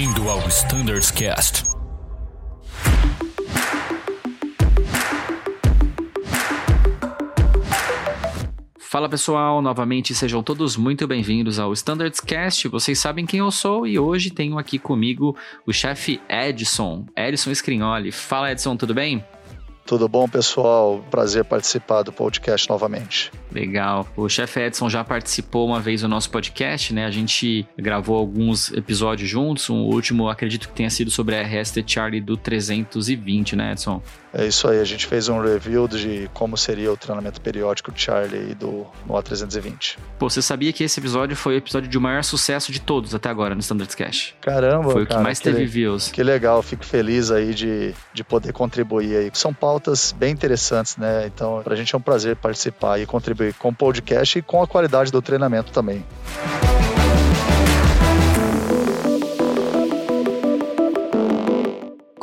Bem-vindo ao Standards Cast. Fala pessoal, novamente sejam todos muito bem-vindos ao Standards Cast. Vocês sabem quem eu sou e hoje tenho aqui comigo o chefe Edson, Edson Scrignoli. Fala Edson, tudo bem? Tudo bom, pessoal? Prazer participar do podcast novamente. Legal. O chefe Edson já participou uma vez do nosso podcast, né? A gente gravou alguns episódios juntos. O último, acredito que tenha sido sobre a RST Charlie do 320, né, Edson? É isso aí. A gente fez um review de como seria o treinamento periódico de Charlie do no A320. Pô, você sabia que esse episódio foi o episódio de maior sucesso de todos até agora no Standards Cash? Caramba, Foi o cara, que mais teve views. Que legal, fico feliz aí de, de poder contribuir aí. São pautas bem interessantes, né? Então, pra gente é um prazer participar e contribuir com o podcast e com a qualidade do treinamento também.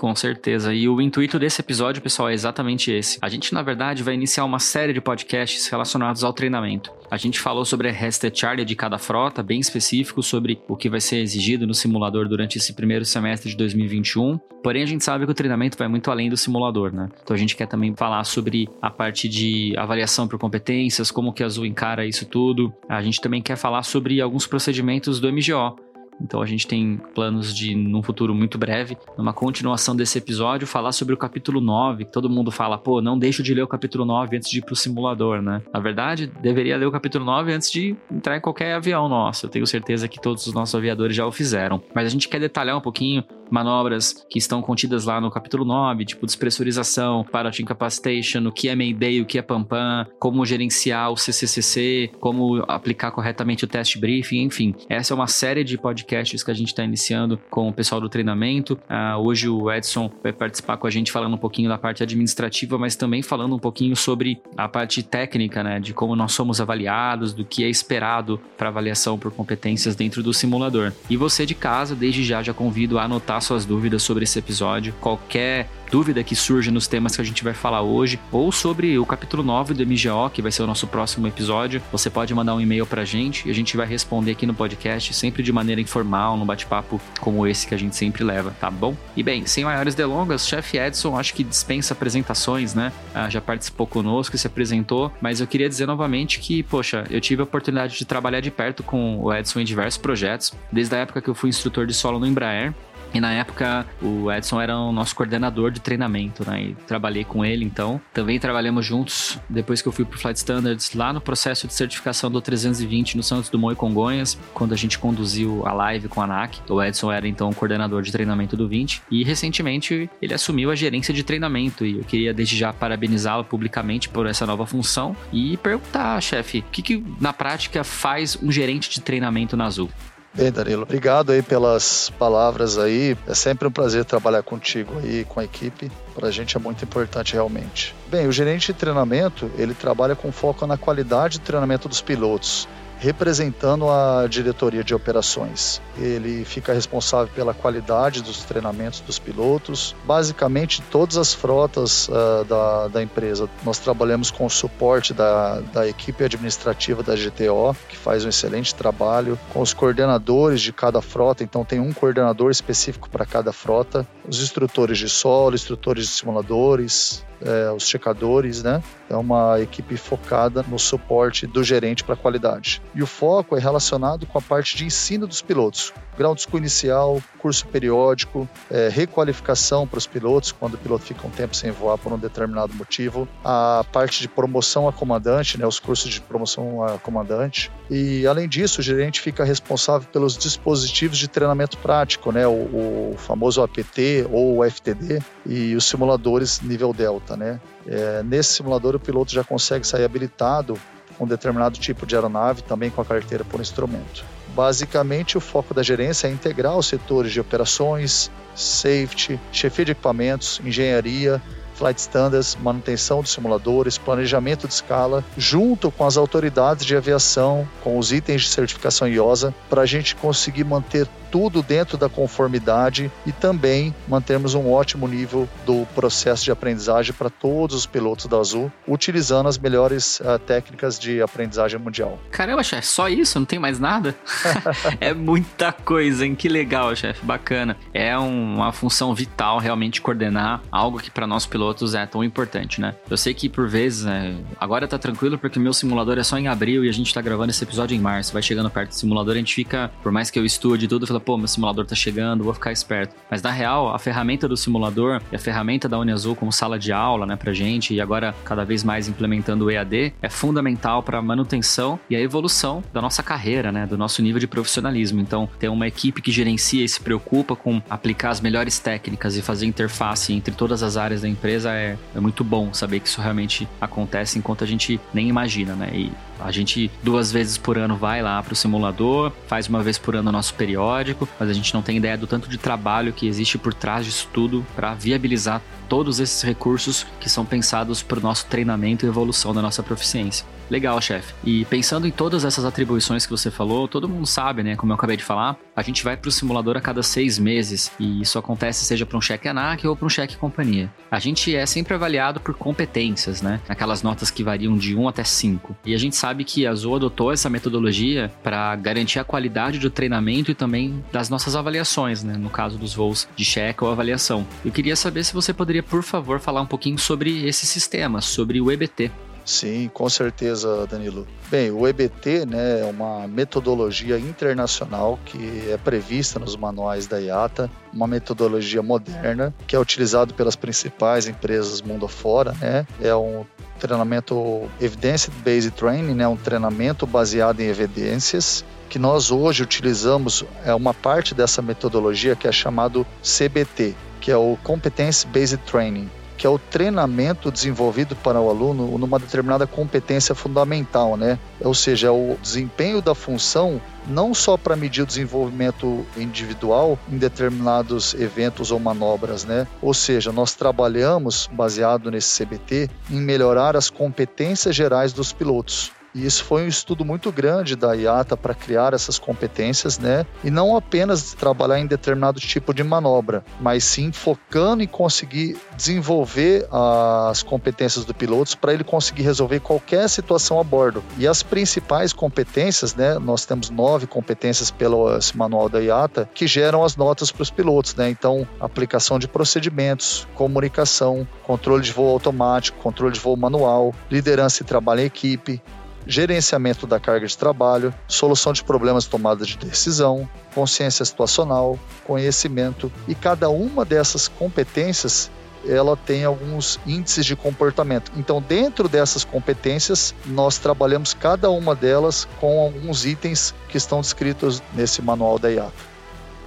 Com certeza. E o intuito desse episódio, pessoal, é exatamente esse. A gente, na verdade, vai iniciar uma série de podcasts relacionados ao treinamento. A gente falou sobre a Rested Charlie de cada frota, bem específico sobre o que vai ser exigido no simulador durante esse primeiro semestre de 2021. Porém, a gente sabe que o treinamento vai muito além do simulador, né? Então a gente quer também falar sobre a parte de avaliação por competências, como que a Azul encara isso tudo. A gente também quer falar sobre alguns procedimentos do MGO. Então a gente tem planos de, num futuro muito breve, numa continuação desse episódio, falar sobre o capítulo 9, que todo mundo fala, pô, não deixo de ler o capítulo 9 antes de ir pro simulador, né? Na verdade, deveria ler o capítulo 9 antes de entrar em qualquer avião nosso. Eu tenho certeza que todos os nossos aviadores já o fizeram. Mas a gente quer detalhar um pouquinho manobras que estão contidas lá no capítulo 9, tipo despressurização, pilot incapacitation, o que é Mayday, o que é PAMPAM, como gerenciar o CCCC, como aplicar corretamente o test briefing, enfim. Essa é uma série de podcasts que a gente está iniciando com o pessoal do treinamento. Uh, hoje o Edson vai participar com a gente falando um pouquinho da parte administrativa, mas também falando um pouquinho sobre a parte técnica, né, de como nós somos avaliados, do que é esperado para avaliação por competências dentro do simulador. E você de casa, desde já já convido a anotar suas dúvidas sobre esse episódio, qualquer dúvida que surge nos temas que a gente vai falar hoje, ou sobre o capítulo 9 do MGO, que vai ser o nosso próximo episódio, você pode mandar um e-mail pra gente e a gente vai responder aqui no podcast, sempre de maneira informal, num bate-papo como esse que a gente sempre leva, tá bom? E bem, sem maiores delongas, chefe Edson acho que dispensa apresentações, né? Ah, já participou conosco se apresentou, mas eu queria dizer novamente que, poxa, eu tive a oportunidade de trabalhar de perto com o Edson em diversos projetos, desde a época que eu fui instrutor de solo no Embraer, e na época o Edson era o nosso coordenador de treinamento, né? E trabalhei com ele então. Também trabalhamos juntos depois que eu fui pro Flight Standards lá no processo de certificação do 320 no Santos Dumont e Congonhas, quando a gente conduziu a live com a ANAC. O Edson era então o coordenador de treinamento do 20 e recentemente ele assumiu a gerência de treinamento e eu queria desde já parabenizá-lo publicamente por essa nova função e perguntar, chefe, o que, que na prática faz um gerente de treinamento na Azul? Bem, Danilo, obrigado aí pelas palavras aí. É sempre um prazer trabalhar contigo aí, com a equipe. Para a gente é muito importante realmente. Bem, o gerente de treinamento, ele trabalha com foco na qualidade de treinamento dos pilotos representando a diretoria de operações. Ele fica responsável pela qualidade dos treinamentos dos pilotos. Basicamente, todas as frotas uh, da, da empresa, nós trabalhamos com o suporte da, da equipe administrativa da GTO, que faz um excelente trabalho, com os coordenadores de cada frota, então tem um coordenador específico para cada frota, os instrutores de solo, instrutores de simuladores, é, os checadores, né? É uma equipe focada no suporte do gerente para a qualidade. E o foco é relacionado com a parte de ensino dos pilotos, grau de school inicial, curso periódico, é, requalificação para os pilotos quando o piloto fica um tempo sem voar por um determinado motivo, a parte de promoção a comandante, né, os cursos de promoção a comandante. E além disso, o gerente fica responsável pelos dispositivos de treinamento prático, né, o, o famoso APT ou o FTD e os simuladores nível Delta, né. É, nesse simulador o piloto já consegue sair habilitado com um determinado tipo de aeronave, também com a carteira por instrumento. Basicamente, o foco da gerência é integrar os setores de operações, safety, chefia de equipamentos, engenharia, flight standards, manutenção dos simuladores, planejamento de escala, junto com as autoridades de aviação, com os itens de certificação IOSA, para a gente conseguir manter tudo dentro da conformidade e também mantermos um ótimo nível do processo de aprendizagem para todos os pilotos da Azul, utilizando as melhores uh, técnicas de aprendizagem mundial. Caramba, chefe, só isso? Não tem mais nada? é muita coisa, hein? Que legal, chefe, bacana. É um, uma função vital realmente coordenar algo que para nós pilotos é tão importante, né? Eu sei que por vezes, né, agora tá tranquilo porque meu simulador é só em abril e a gente tá gravando esse episódio em março. Vai chegando perto do simulador, a gente fica, por mais que eu estude tudo, fala, pô, meu simulador tá chegando, vou ficar esperto. Mas na real, a ferramenta do simulador e a ferramenta da Uniazul como sala de aula, né, pra gente, e agora cada vez mais implementando o EAD, é fundamental para manutenção e a evolução da nossa carreira, né, do nosso nível de profissionalismo. Então, ter uma equipe que gerencia e se preocupa com aplicar as melhores técnicas e fazer interface entre todas as áreas da empresa é, é muito bom saber que isso realmente acontece enquanto a gente nem imagina, né? E a gente duas vezes por ano vai lá para o simulador, faz uma vez por ano o nosso periódico, mas a gente não tem ideia do tanto de trabalho que existe por trás disso tudo para viabilizar todos esses recursos que são pensados para o nosso treinamento e evolução da nossa proficiência. Legal, chefe. E pensando em todas essas atribuições que você falou, todo mundo sabe, né? Como eu acabei de falar, a gente vai para o simulador a cada seis meses e isso acontece seja para um cheque ANAC ou para um cheque companhia. A gente é sempre avaliado por competências, né? Aquelas notas que variam de 1 até 5. E a gente sabe que a Zoa adotou essa metodologia para garantir a qualidade do treinamento e também das nossas avaliações, né? No caso dos voos de cheque ou avaliação. Eu queria saber se você poderia, por favor, falar um pouquinho sobre esse sistema, sobre o EBT. Sim, com certeza, Danilo. Bem, o EBT né, é uma metodologia internacional que é prevista nos manuais da IATA, uma metodologia moderna que é utilizado pelas principais empresas mundo afora. Né? É um treinamento Evidence-Based Training, né, um treinamento baseado em evidências que nós hoje utilizamos é uma parte dessa metodologia que é chamado CBT, que é o Competence Based Training que é o treinamento desenvolvido para o aluno numa determinada competência fundamental, né? Ou seja, é o desempenho da função não só para medir o desenvolvimento individual em determinados eventos ou manobras, né? Ou seja, nós trabalhamos baseado nesse CBT em melhorar as competências gerais dos pilotos. E isso foi um estudo muito grande da IATA para criar essas competências, né? E não apenas trabalhar em determinado tipo de manobra, mas sim focando em conseguir desenvolver as competências do piloto para ele conseguir resolver qualquer situação a bordo. E as principais competências, né? Nós temos nove competências pelo esse manual da IATA que geram as notas para os pilotos, né? Então, aplicação de procedimentos, comunicação, controle de voo automático, controle de voo manual, liderança e trabalho em equipe, gerenciamento da carga de trabalho, solução de problemas tomada de decisão, consciência situacional, conhecimento e cada uma dessas competências ela tem alguns índices de comportamento. Então, dentro dessas competências, nós trabalhamos cada uma delas com alguns itens que estão descritos nesse manual da IATA.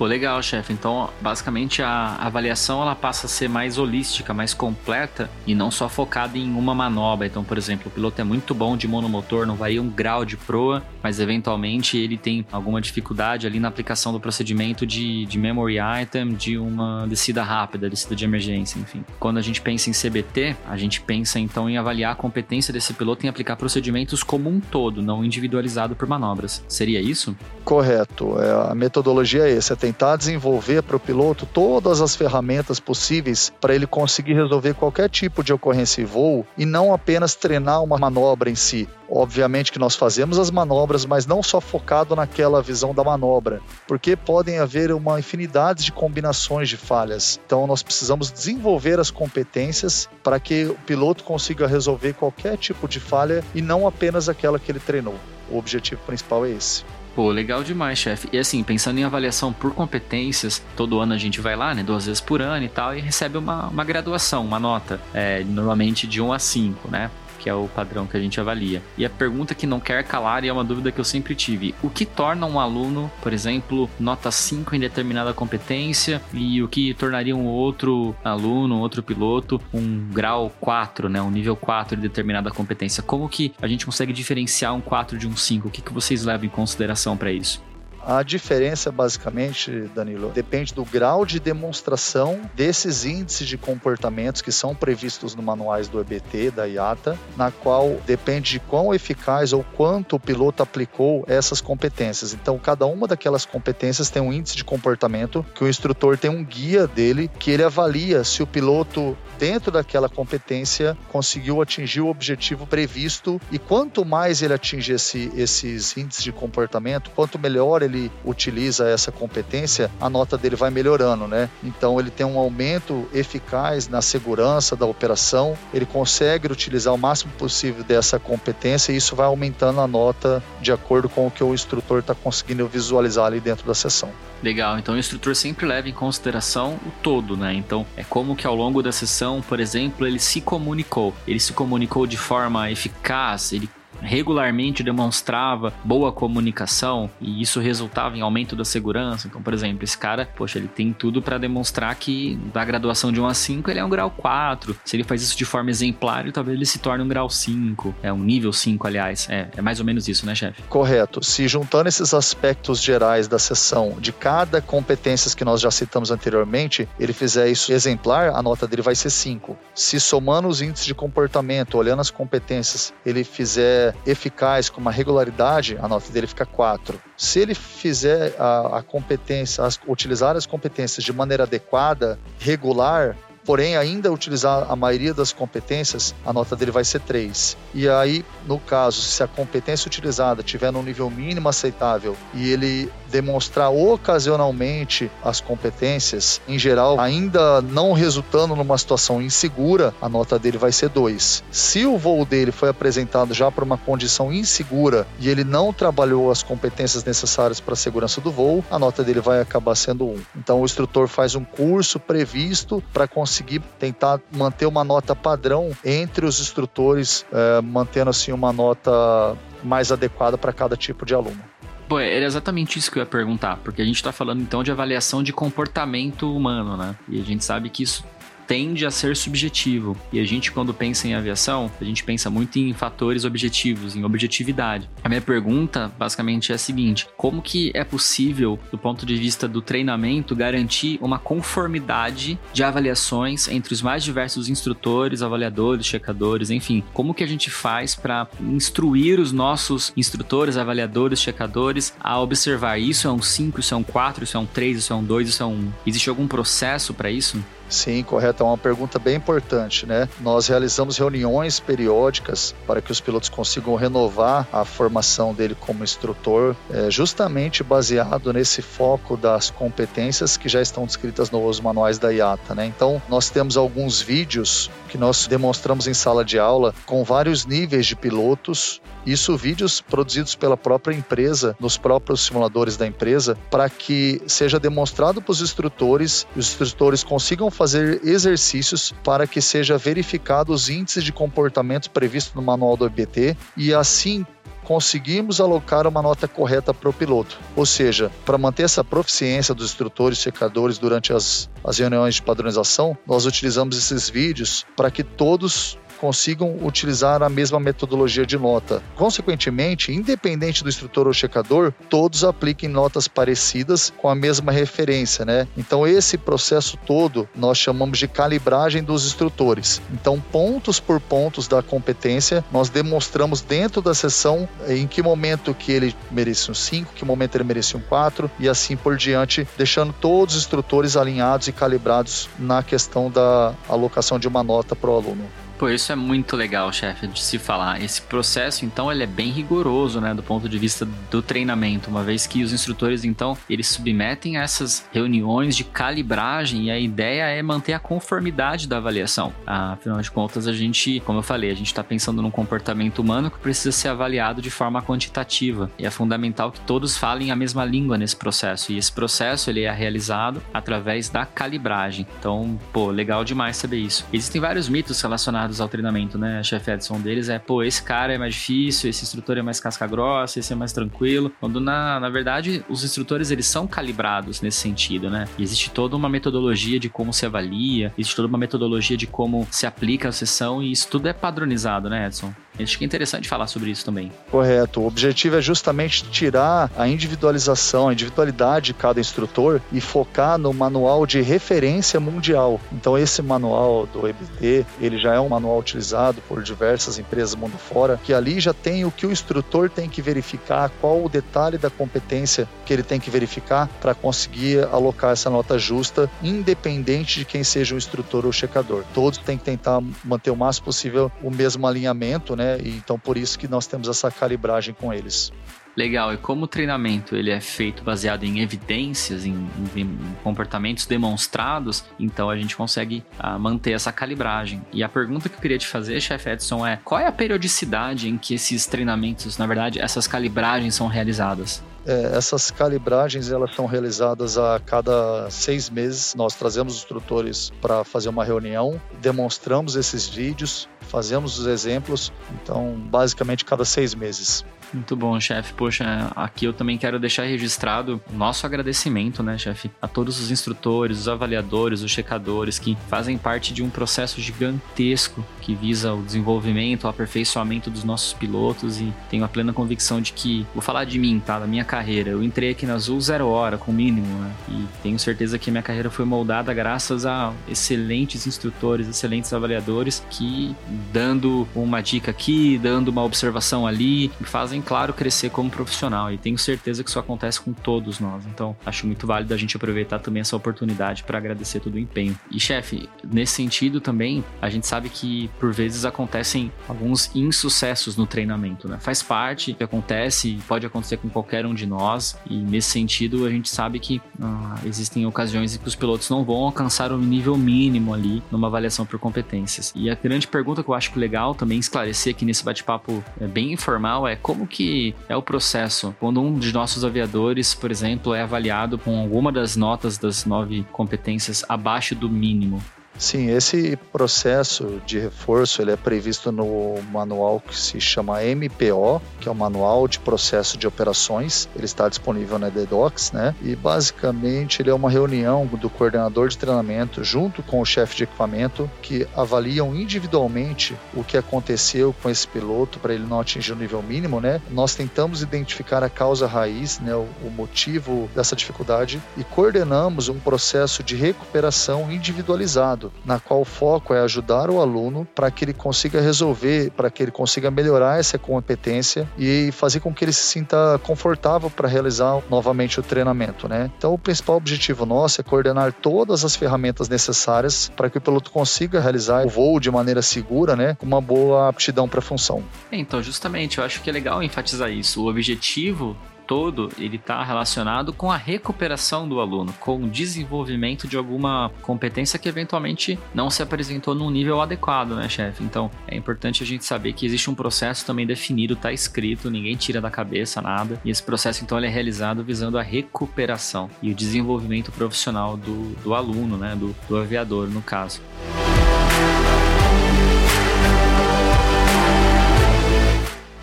Pô, legal, chefe. Então, basicamente, a avaliação ela passa a ser mais holística, mais completa e não só focada em uma manobra. Então, por exemplo, o piloto é muito bom de monomotor, não vai um grau de proa, mas eventualmente ele tem alguma dificuldade ali na aplicação do procedimento de, de memory item, de uma descida rápida, descida de emergência, enfim. Quando a gente pensa em CBT, a gente pensa então em avaliar a competência desse piloto em aplicar procedimentos como um todo, não individualizado por manobras. Seria isso? Correto. É, a metodologia é essa, é tentar desenvolver para o piloto todas as ferramentas possíveis para ele conseguir resolver qualquer tipo de ocorrência em voo e não apenas treinar uma manobra em si. Obviamente que nós fazemos as manobras, mas não só focado naquela visão da manobra, porque podem haver uma infinidade de combinações de falhas. Então nós precisamos desenvolver as competências para que o piloto consiga resolver qualquer tipo de falha e não apenas aquela que ele treinou. O objetivo principal é esse. Pô, legal demais, chefe. E assim, pensando em avaliação por competências, todo ano a gente vai lá, né, duas vezes por ano e tal, e recebe uma, uma graduação, uma nota, é, normalmente de 1 a 5, né? Que é o padrão que a gente avalia. E a pergunta que não quer calar e é uma dúvida que eu sempre tive: o que torna um aluno, por exemplo, nota 5 em determinada competência e o que tornaria um outro aluno, um outro piloto, um grau 4, né, um nível 4 de determinada competência? Como que a gente consegue diferenciar um 4 de um 5? O que, que vocês levam em consideração para isso? A diferença, basicamente, Danilo, depende do grau de demonstração desses índices de comportamentos que são previstos no manuais do EBT, da IATA, na qual depende de quão eficaz ou quanto o piloto aplicou essas competências. Então, cada uma daquelas competências tem um índice de comportamento que o instrutor tem um guia dele que ele avalia se o piloto dentro daquela competência conseguiu atingir o objetivo previsto e quanto mais ele atinge esse, esses índices de comportamento, quanto melhor ele utiliza essa competência, a nota dele vai melhorando, né? Então ele tem um aumento eficaz na segurança da operação, ele consegue utilizar o máximo possível dessa competência e isso vai aumentando a nota de acordo com o que o instrutor está conseguindo visualizar ali dentro da sessão. Legal, então o instrutor sempre leva em consideração o todo, né? Então é como que ao longo da sessão, por exemplo, ele se comunicou. Ele se comunicou de forma eficaz, ele regularmente demonstrava boa comunicação e isso resultava em aumento da segurança. Então, por exemplo, esse cara, poxa, ele tem tudo para demonstrar que da graduação de 1 a 5 ele é um grau 4. Se ele faz isso de forma exemplar, talvez ele se torne um grau 5. É um nível 5, aliás. É, é mais ou menos isso, né, chefe? Correto. Se juntando esses aspectos gerais da sessão de cada competências que nós já citamos anteriormente, ele fizer isso exemplar, a nota dele vai ser 5. Se somando os índices de comportamento, olhando as competências, ele fizer eficaz, com uma regularidade, a nota dele fica 4. Se ele fizer a, a competência, as, utilizar as competências de maneira adequada, regular, porém ainda utilizar a maioria das competências, a nota dele vai ser 3. E aí, no caso, se a competência utilizada tiver no nível mínimo aceitável e ele demonstrar ocasionalmente as competências, em geral, ainda não resultando numa situação insegura, a nota dele vai ser 2. Se o voo dele foi apresentado já para uma condição insegura e ele não trabalhou as competências necessárias para a segurança do voo, a nota dele vai acabar sendo 1. Um. Então o instrutor faz um curso previsto para conseguir tentar manter uma nota padrão entre os instrutores, é, mantendo assim uma nota mais adequada para cada tipo de aluno. Pô, era exatamente isso que eu ia perguntar, porque a gente está falando então de avaliação de comportamento humano, né? E a gente sabe que isso tende a ser subjetivo. E a gente, quando pensa em aviação, a gente pensa muito em fatores objetivos, em objetividade. A minha pergunta, basicamente, é a seguinte: como que é possível, do ponto de vista do treinamento, garantir uma conformidade de avaliações entre os mais diversos instrutores, avaliadores, checadores, enfim? Como que a gente faz para instruir os nossos instrutores, avaliadores, checadores a observar isso é um 5, isso é um 4, isso é um 3, isso é um 2, isso é um 1? Existe algum processo para isso? Sim, correto. É uma pergunta bem importante, né? Nós realizamos reuniões periódicas para que os pilotos consigam renovar a formação dele como instrutor, é, justamente baseado nesse foco das competências que já estão descritas nos manuais da IATA, né? Então, nós temos alguns vídeos que nós demonstramos em sala de aula com vários níveis de pilotos isso vídeos produzidos pela própria empresa, nos próprios simuladores da empresa, para que seja demonstrado para os instrutores, os instrutores consigam fazer exercícios para que seja verificado os índices de comportamento previstos no manual do EBT e assim conseguimos alocar uma nota correta para o piloto. Ou seja, para manter essa proficiência dos instrutores e checadores durante as, as reuniões de padronização, nós utilizamos esses vídeos para que todos consigam utilizar a mesma metodologia de nota. Consequentemente, independente do instrutor ou checador, todos apliquem notas parecidas com a mesma referência, né? Então esse processo todo nós chamamos de calibragem dos instrutores. Então pontos por pontos da competência nós demonstramos dentro da sessão em que momento que ele merece um 5, que momento ele merece um 4 e assim por diante, deixando todos os instrutores alinhados e calibrados na questão da alocação de uma nota para o aluno. Pô, isso é muito legal, chefe, de se falar. Esse processo, então, ele é bem rigoroso, né, do ponto de vista do treinamento, uma vez que os instrutores, então, eles submetem a essas reuniões de calibragem e a ideia é manter a conformidade da avaliação. Afinal de contas, a gente, como eu falei, a gente está pensando num comportamento humano que precisa ser avaliado de forma quantitativa. E é fundamental que todos falem a mesma língua nesse processo. E esse processo, ele é realizado através da calibragem. Então, pô, legal demais saber isso. Existem vários mitos relacionados ao treinamento, né, chefe Edson? Deles é, pô, esse cara é mais difícil, esse instrutor é mais casca grossa, esse é mais tranquilo. Quando, na, na verdade, os instrutores, eles são calibrados nesse sentido, né? E existe toda uma metodologia de como se avalia, existe toda uma metodologia de como se aplica a sessão e isso tudo é padronizado, né, Edson? Acho que é interessante falar sobre isso também. Correto. O objetivo é justamente tirar a individualização, a individualidade de cada instrutor e focar no manual de referência mundial. Então esse manual do EBT, ele já é um manual utilizado por diversas empresas mundo fora, que ali já tem o que o instrutor tem que verificar, qual o detalhe da competência que ele tem que verificar para conseguir alocar essa nota justa, independente de quem seja o instrutor ou o checador. Todos têm que tentar manter o máximo possível o mesmo alinhamento, né? E então por isso que nós temos essa calibragem com eles. Legal, e como o treinamento ele é feito baseado em evidências, em, em comportamentos demonstrados, então a gente consegue uh, manter essa calibragem. E a pergunta que eu queria te fazer, chefe Edson, é qual é a periodicidade em que esses treinamentos, na verdade, essas calibragens são realizadas? É, essas calibragens elas são realizadas a cada seis meses. Nós trazemos os instrutores para fazer uma reunião, demonstramos esses vídeos, fazemos os exemplos. Então, basicamente, cada seis meses. Muito bom, chefe. Poxa, aqui eu também quero deixar registrado nosso agradecimento, né, chefe, a todos os instrutores, os avaliadores, os checadores que fazem parte de um processo gigantesco que visa o desenvolvimento, o aperfeiçoamento dos nossos pilotos e tenho a plena convicção de que, vou falar de mim, tá, da minha carreira, eu entrei aqui na Azul zero hora, com o mínimo, né, e tenho certeza que minha carreira foi moldada graças a excelentes instrutores, excelentes avaliadores que, dando uma dica aqui, dando uma observação ali, me claro, crescer como profissional. E tenho certeza que isso acontece com todos nós. Então, acho muito válido a gente aproveitar também essa oportunidade para agradecer todo o empenho. E, chefe, nesse sentido também, a gente sabe que por vezes acontecem alguns insucessos no treinamento, né? Faz parte, acontece, pode acontecer com qualquer um de nós. E nesse sentido, a gente sabe que ah, existem ocasiões em que os pilotos não vão alcançar o nível mínimo ali numa avaliação por competências. E a grande pergunta que eu acho legal também esclarecer aqui nesse bate-papo é bem informal é como que é o processo quando um de nossos aviadores, por exemplo, é avaliado com alguma das notas das nove competências abaixo do mínimo? Sim, esse processo de reforço ele é previsto no manual que se chama MPO, que é o Manual de Processo de Operações. Ele está disponível na DDocs, né? E basicamente ele é uma reunião do coordenador de treinamento junto com o chefe de equipamento que avaliam individualmente o que aconteceu com esse piloto para ele não atingir o nível mínimo, né? Nós tentamos identificar a causa raiz, né, o, o motivo dessa dificuldade e coordenamos um processo de recuperação individualizado na qual o foco é ajudar o aluno para que ele consiga resolver, para que ele consiga melhorar essa competência e fazer com que ele se sinta confortável para realizar novamente o treinamento, né? Então, o principal objetivo nosso é coordenar todas as ferramentas necessárias para que o piloto consiga realizar o voo de maneira segura, né? Com uma boa aptidão para a função. Então, justamente, eu acho que é legal enfatizar isso. O objetivo todo ele está relacionado com a recuperação do aluno, com o desenvolvimento de alguma competência que eventualmente não se apresentou num nível adequado, né, chefe? Então é importante a gente saber que existe um processo também definido, está escrito, ninguém tira da cabeça nada, e esse processo então é realizado visando a recuperação e o desenvolvimento profissional do, do aluno, né, do, do aviador no caso.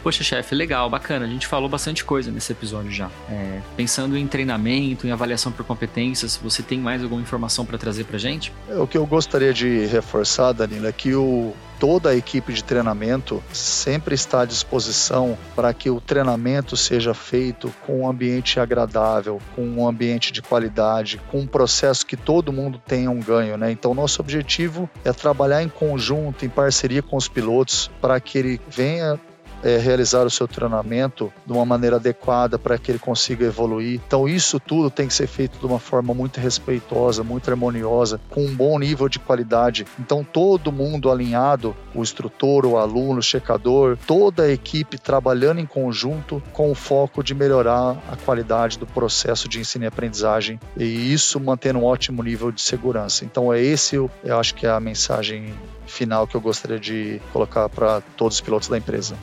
Poxa, chefe, legal, bacana. A gente falou bastante coisa nesse episódio já. É, pensando em treinamento, em avaliação por competências, você tem mais alguma informação para trazer para gente? É, o que eu gostaria de reforçar, Danilo, é que o, toda a equipe de treinamento sempre está à disposição para que o treinamento seja feito com um ambiente agradável, com um ambiente de qualidade, com um processo que todo mundo tenha um ganho, né? Então, nosso objetivo é trabalhar em conjunto, em parceria com os pilotos, para que ele venha é, realizar o seu treinamento de uma maneira adequada para que ele consiga evoluir. Então, isso tudo tem que ser feito de uma forma muito respeitosa, muito harmoniosa, com um bom nível de qualidade. Então, todo mundo alinhado, o instrutor, o aluno, o checador, toda a equipe trabalhando em conjunto com o foco de melhorar a qualidade do processo de ensino e aprendizagem e isso mantendo um ótimo nível de segurança. Então, é esse, eu acho que é a mensagem final que eu gostaria de colocar para todos os pilotos da empresa.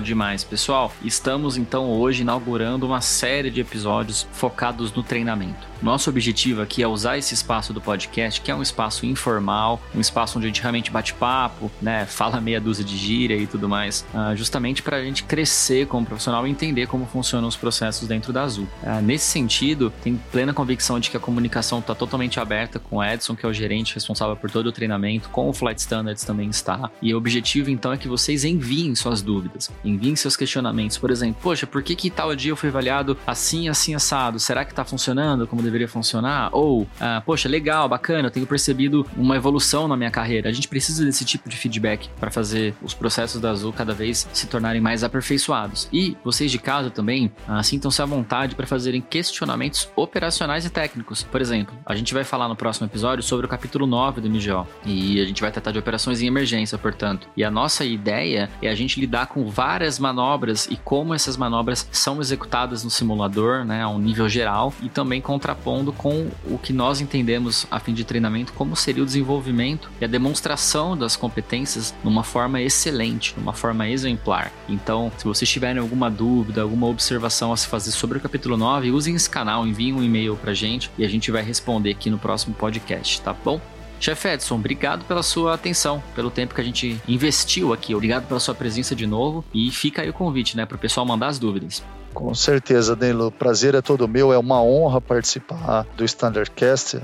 Demais, pessoal. Estamos então hoje inaugurando uma série de episódios focados no treinamento. Nosso objetivo aqui é usar esse espaço do podcast, que é um espaço informal, um espaço onde a gente realmente bate papo, né, fala meia dúzia de gíria e tudo mais, uh, justamente para a gente crescer como profissional e entender como funcionam os processos dentro da Azul. Uh, nesse sentido, tenho plena convicção de que a comunicação está totalmente aberta com o Edson, que é o gerente responsável por todo o treinamento, com o Flight Standards também está. E o objetivo então é que vocês enviem suas dúvidas, enviem seus questionamentos. Por exemplo, poxa, por que que tal dia eu fui avaliado assim, assim, assado? Será que está funcionando como deveria funcionar? Ou, ah, poxa, legal, bacana, eu tenho percebido uma evolução na minha carreira. A gente precisa desse tipo de feedback para fazer os processos da Azul cada vez se tornarem mais aperfeiçoados. E vocês de casa também ah, sintam-se à vontade para fazerem questionamentos operacionais e técnicos. Por exemplo, a gente vai falar no próximo episódio sobre o capítulo 9 do MGO e a gente vai tratar de operações em emergência, portanto. E a nossa ideia é a gente lidar com várias manobras e como essas manobras são executadas no simulador, né, a um nível geral e também contrapondo com o que nós entendemos a fim de treinamento como seria o desenvolvimento e a demonstração das competências numa forma excelente, numa forma exemplar. Então, se vocês tiverem alguma dúvida, alguma observação a se fazer sobre o capítulo 9, usem esse canal, enviem um e-mail pra gente e a gente vai responder aqui no próximo podcast, tá bom? Chefe Edson, obrigado pela sua atenção, pelo tempo que a gente investiu aqui. Obrigado pela sua presença de novo e fica aí o convite, né, para o pessoal mandar as dúvidas. Com certeza, Danilo. Prazer é todo meu. É uma honra participar do Standardcast. Uh,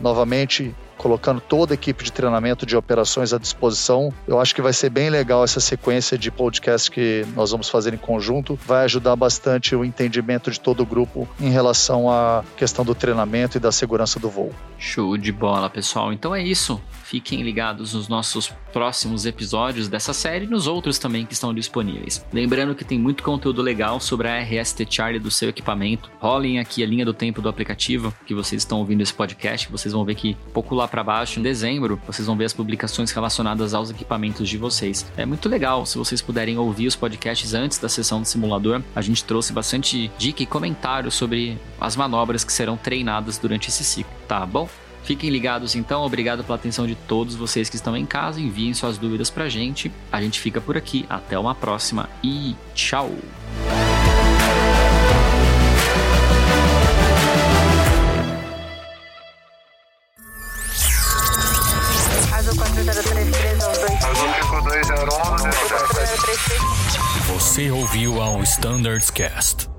novamente, colocando toda a equipe de treinamento de operações à disposição. Eu acho que vai ser bem legal essa sequência de podcast que nós vamos fazer em conjunto. Vai ajudar bastante o entendimento de todo o grupo em relação à questão do treinamento e da segurança do voo. Show de bola, pessoal. Então é isso. Fiquem ligados nos nossos próximos episódios dessa série e nos outros também que estão disponíveis. Lembrando que tem muito conteúdo legal sobre a RST Charlie do seu equipamento. Rolem aqui a linha do tempo do aplicativo que vocês estão ouvindo esse podcast. Vocês vão ver que pouco lá para baixo, em dezembro, vocês vão ver as publicações relacionadas aos equipamentos de vocês. É muito legal se vocês puderem ouvir os podcasts antes da sessão do simulador. A gente trouxe bastante dica e comentários sobre as manobras que serão treinadas durante esse ciclo, tá bom? Fiquem ligados então, obrigado pela atenção de todos vocês que estão em casa, enviem suas dúvidas pra gente. A gente fica por aqui, até uma próxima e tchau! Ouviu ao Standards Cast.